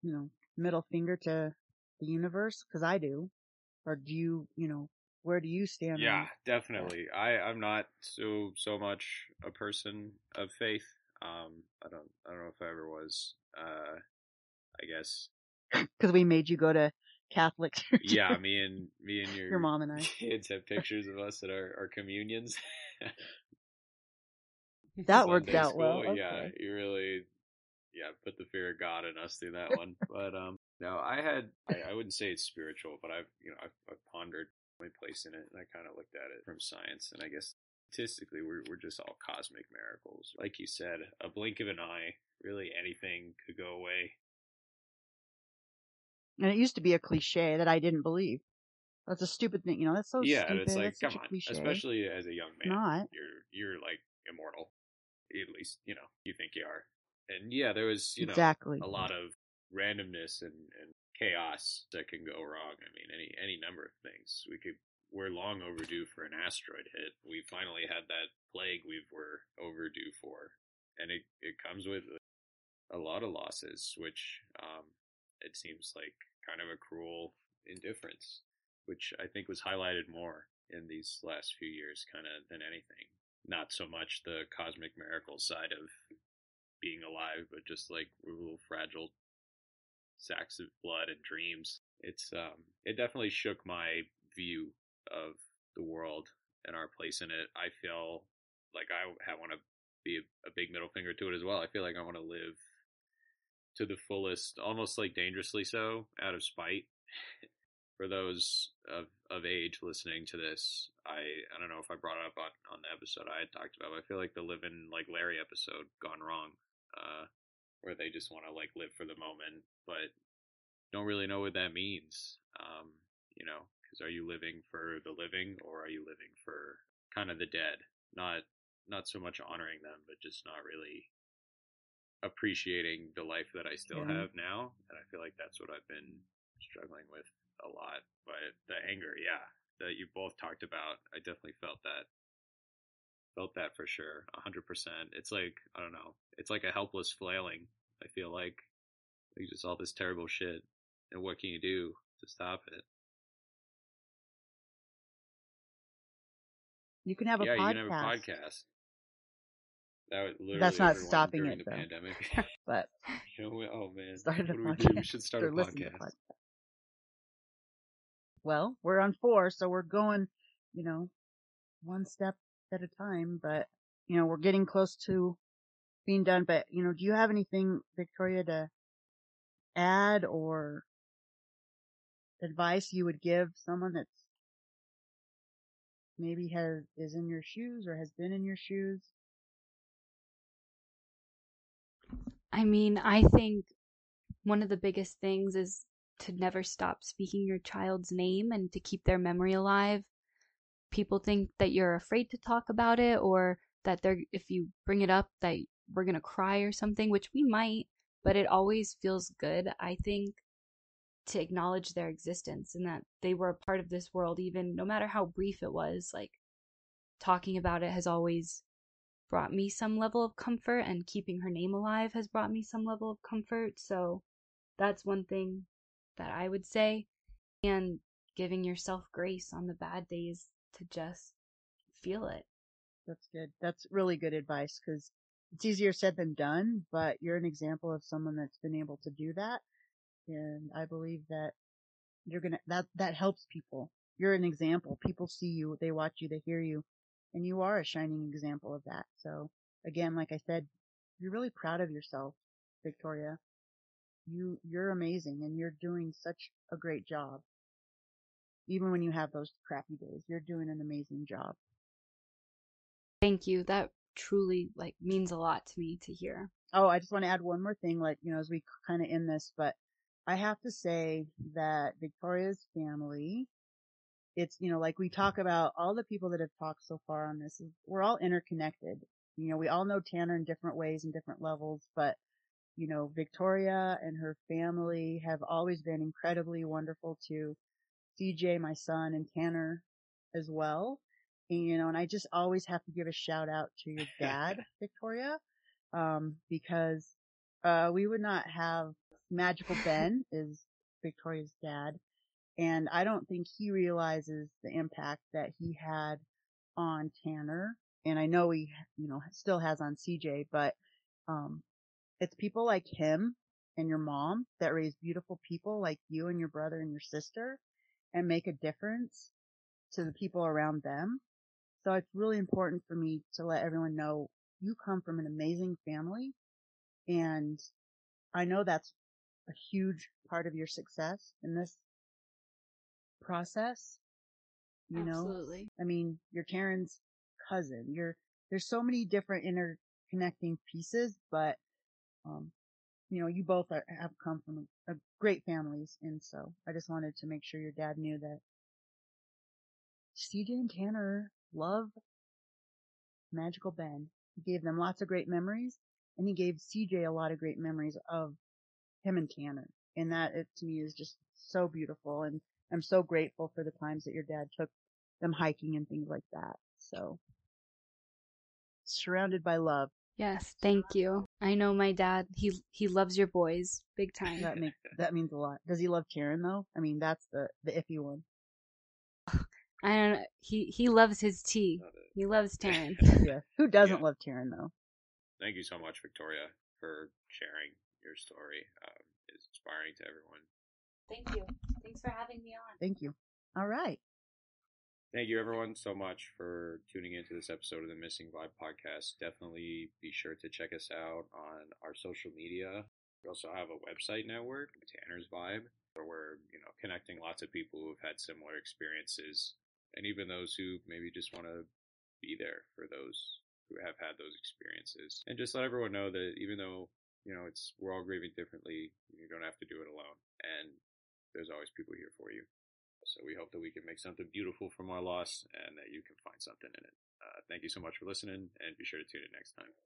you know, middle finger to the universe? Cause I do. Or do you, you know, where do you stand? Yeah, definitely. I I'm not so so much a person of faith. Um, I don't I don't know if I ever was. Uh, I guess Cause we made you go to Catholic church. yeah. Me and me and your Your mom and I. kids have pictures of us at our, our communions. That worked Sunday out well. school. Yeah, you really, yeah, put the fear of God in us through that one. but um, no, I had, I, I wouldn't say it's spiritual, but I've, you know, I've, I've pondered my place in it, and I kind of looked at it from science, and I guess statistically, we're we're just all cosmic miracles. Like you said, a blink of an eye, really anything could go away. And it used to be a cliche that I didn't believe. That's a stupid thing, you know, that's so yeah, stupid. and it's like, that's come on, especially as a young man. not. you're you're like immortal. At least you know you think you are. And yeah, there was you know exactly. a lot of randomness and, and chaos that can go wrong. I mean, any any number of things. We could we're long overdue for an asteroid hit. We finally had that plague we were overdue for, and it it comes with a lot of losses, which um, it seems like kind of a cruel indifference, which I think was highlighted more in these last few years, kind of than anything. Not so much the cosmic miracle side of being alive, but just like little fragile sacks of blood and dreams. It's um, it definitely shook my view of the world and our place in it. I feel like I want to be a, a big middle finger to it as well. I feel like I want to live to the fullest, almost like dangerously so, out of spite. For those of, of age listening to this, I I don't know if I brought it up on, on the episode I had talked about. I feel like the living like Larry episode gone wrong, uh, where they just want to like live for the moment, but don't really know what that means. Um, you know, because are you living for the living or are you living for kind of the dead? Not not so much honoring them, but just not really appreciating the life that I still Yeah. have now. And I feel like that's what I've been struggling with a lot. But the anger, yeah, that you both talked about, I definitely felt that. Felt that for sure, a hundred percent. It's like I don't know, it's like a helpless flailing. I feel like like just all this terrible shit, and what can you do to stop it? You can have a yeah, podcast. you can have a podcast. That literally That's not stopping it, the though. pandemic. But you know, we- oh man, started a what do we podcast. do? We should start a or listen to podcast. podcast. Well, we're on four, so we're going, you know, one step at a time, but you know, we're getting close to being done. But, you know, do you have anything, Victoria, to add or advice you would give someone that's maybe has, is in your shoes or has been in your shoes? I mean, I think one of the biggest things is to never stop speaking your child's name and to keep their memory alive. People think that you're afraid to talk about it or that they're if you bring it up that we're going to cry or something, which we might, but it always feels good, I think, to acknowledge their existence and that they were a part of this world even no matter how brief it was, like talking about it has always brought me some level of comfort and keeping her name alive has brought me some level of comfort. So that's one thing that I would say. And giving yourself grace on the bad days to just feel it. That's good. That's really good advice because it's easier said than done, but you're an example of someone that's been able to do that. And I believe that you're going to, that, that helps people. You're an example. People see you, they watch you, they hear you, and you are a shining example of that. So again, like I said, you're really proud of yourself, Victoria. You, you're amazing and you're doing such a great job. Even when you have those crappy days, you're doing an amazing job. Thank you. That truly like means a lot to me to hear. Oh, I just want to add one more thing, like, you know, as we kind of end this, but I have to say that Victoria's family, it's, you know, like we talk about all the people that have talked so far on this, we're all interconnected. You know, we all know Tanner in different ways and different levels, but you know, Victoria and her family have always been incredibly wonderful to CJ, my son, and Tanner as well. And, you know, and I just always have to give a shout out to your dad, Victoria, um, because, uh, we would not have Magical Ben is Victoria's dad. And I don't think he realizes the impact that he had on Tanner. And I know he, you know, still has on CJ, but, um, it's people like him and your mom that raise beautiful people like you and your brother and your sister and make a difference to the people around them. So it's really important for me to let everyone know you come from an amazing family and I know that's a huge part of your success in this process. You Absolutely. know, I mean, you're Taryn's cousin. You're, there's so many different interconnecting pieces, but um, you know, you both are, have come from a, a great families. And so I just wanted to make sure your dad knew that CJ and Tanner love Magical Ben. He gave them lots of great memories and he gave CJ a lot of great memories of him and Tanner. And that it to me is just so beautiful. And I'm so grateful for the times that your dad took them hiking and things like that. So surrounded by love. Yes, thank you. I know my dad. He he loves your boys big time. That makes that means a lot. Does he love Taryn though? I mean, that's the the iffy one. I don't know. He he loves his tea. He loves Taryn. yeah. Who doesn't Yeah. love Taryn though? Thank you so much, Victoria, for sharing your story. Um, it's inspiring to everyone. Thank you. Thanks for having me on. Thank you. All right. Thank you, everyone, so much for tuning into this episode of the Missing Vibe podcast. Definitely be sure to check us out on our social media. We also have a website network, Tanner's Vibe, where we're you know connecting lots of people who've had similar experiences, and even those who maybe just want to be there for those who have had those experiences, and just let everyone know that even though you know it's we're all grieving differently, you don't have to do it alone, and there's always people here for you. So we hope that we can make something beautiful from our loss and that you can find something in it. Uh, thank you so much for listening and be sure to tune in next time.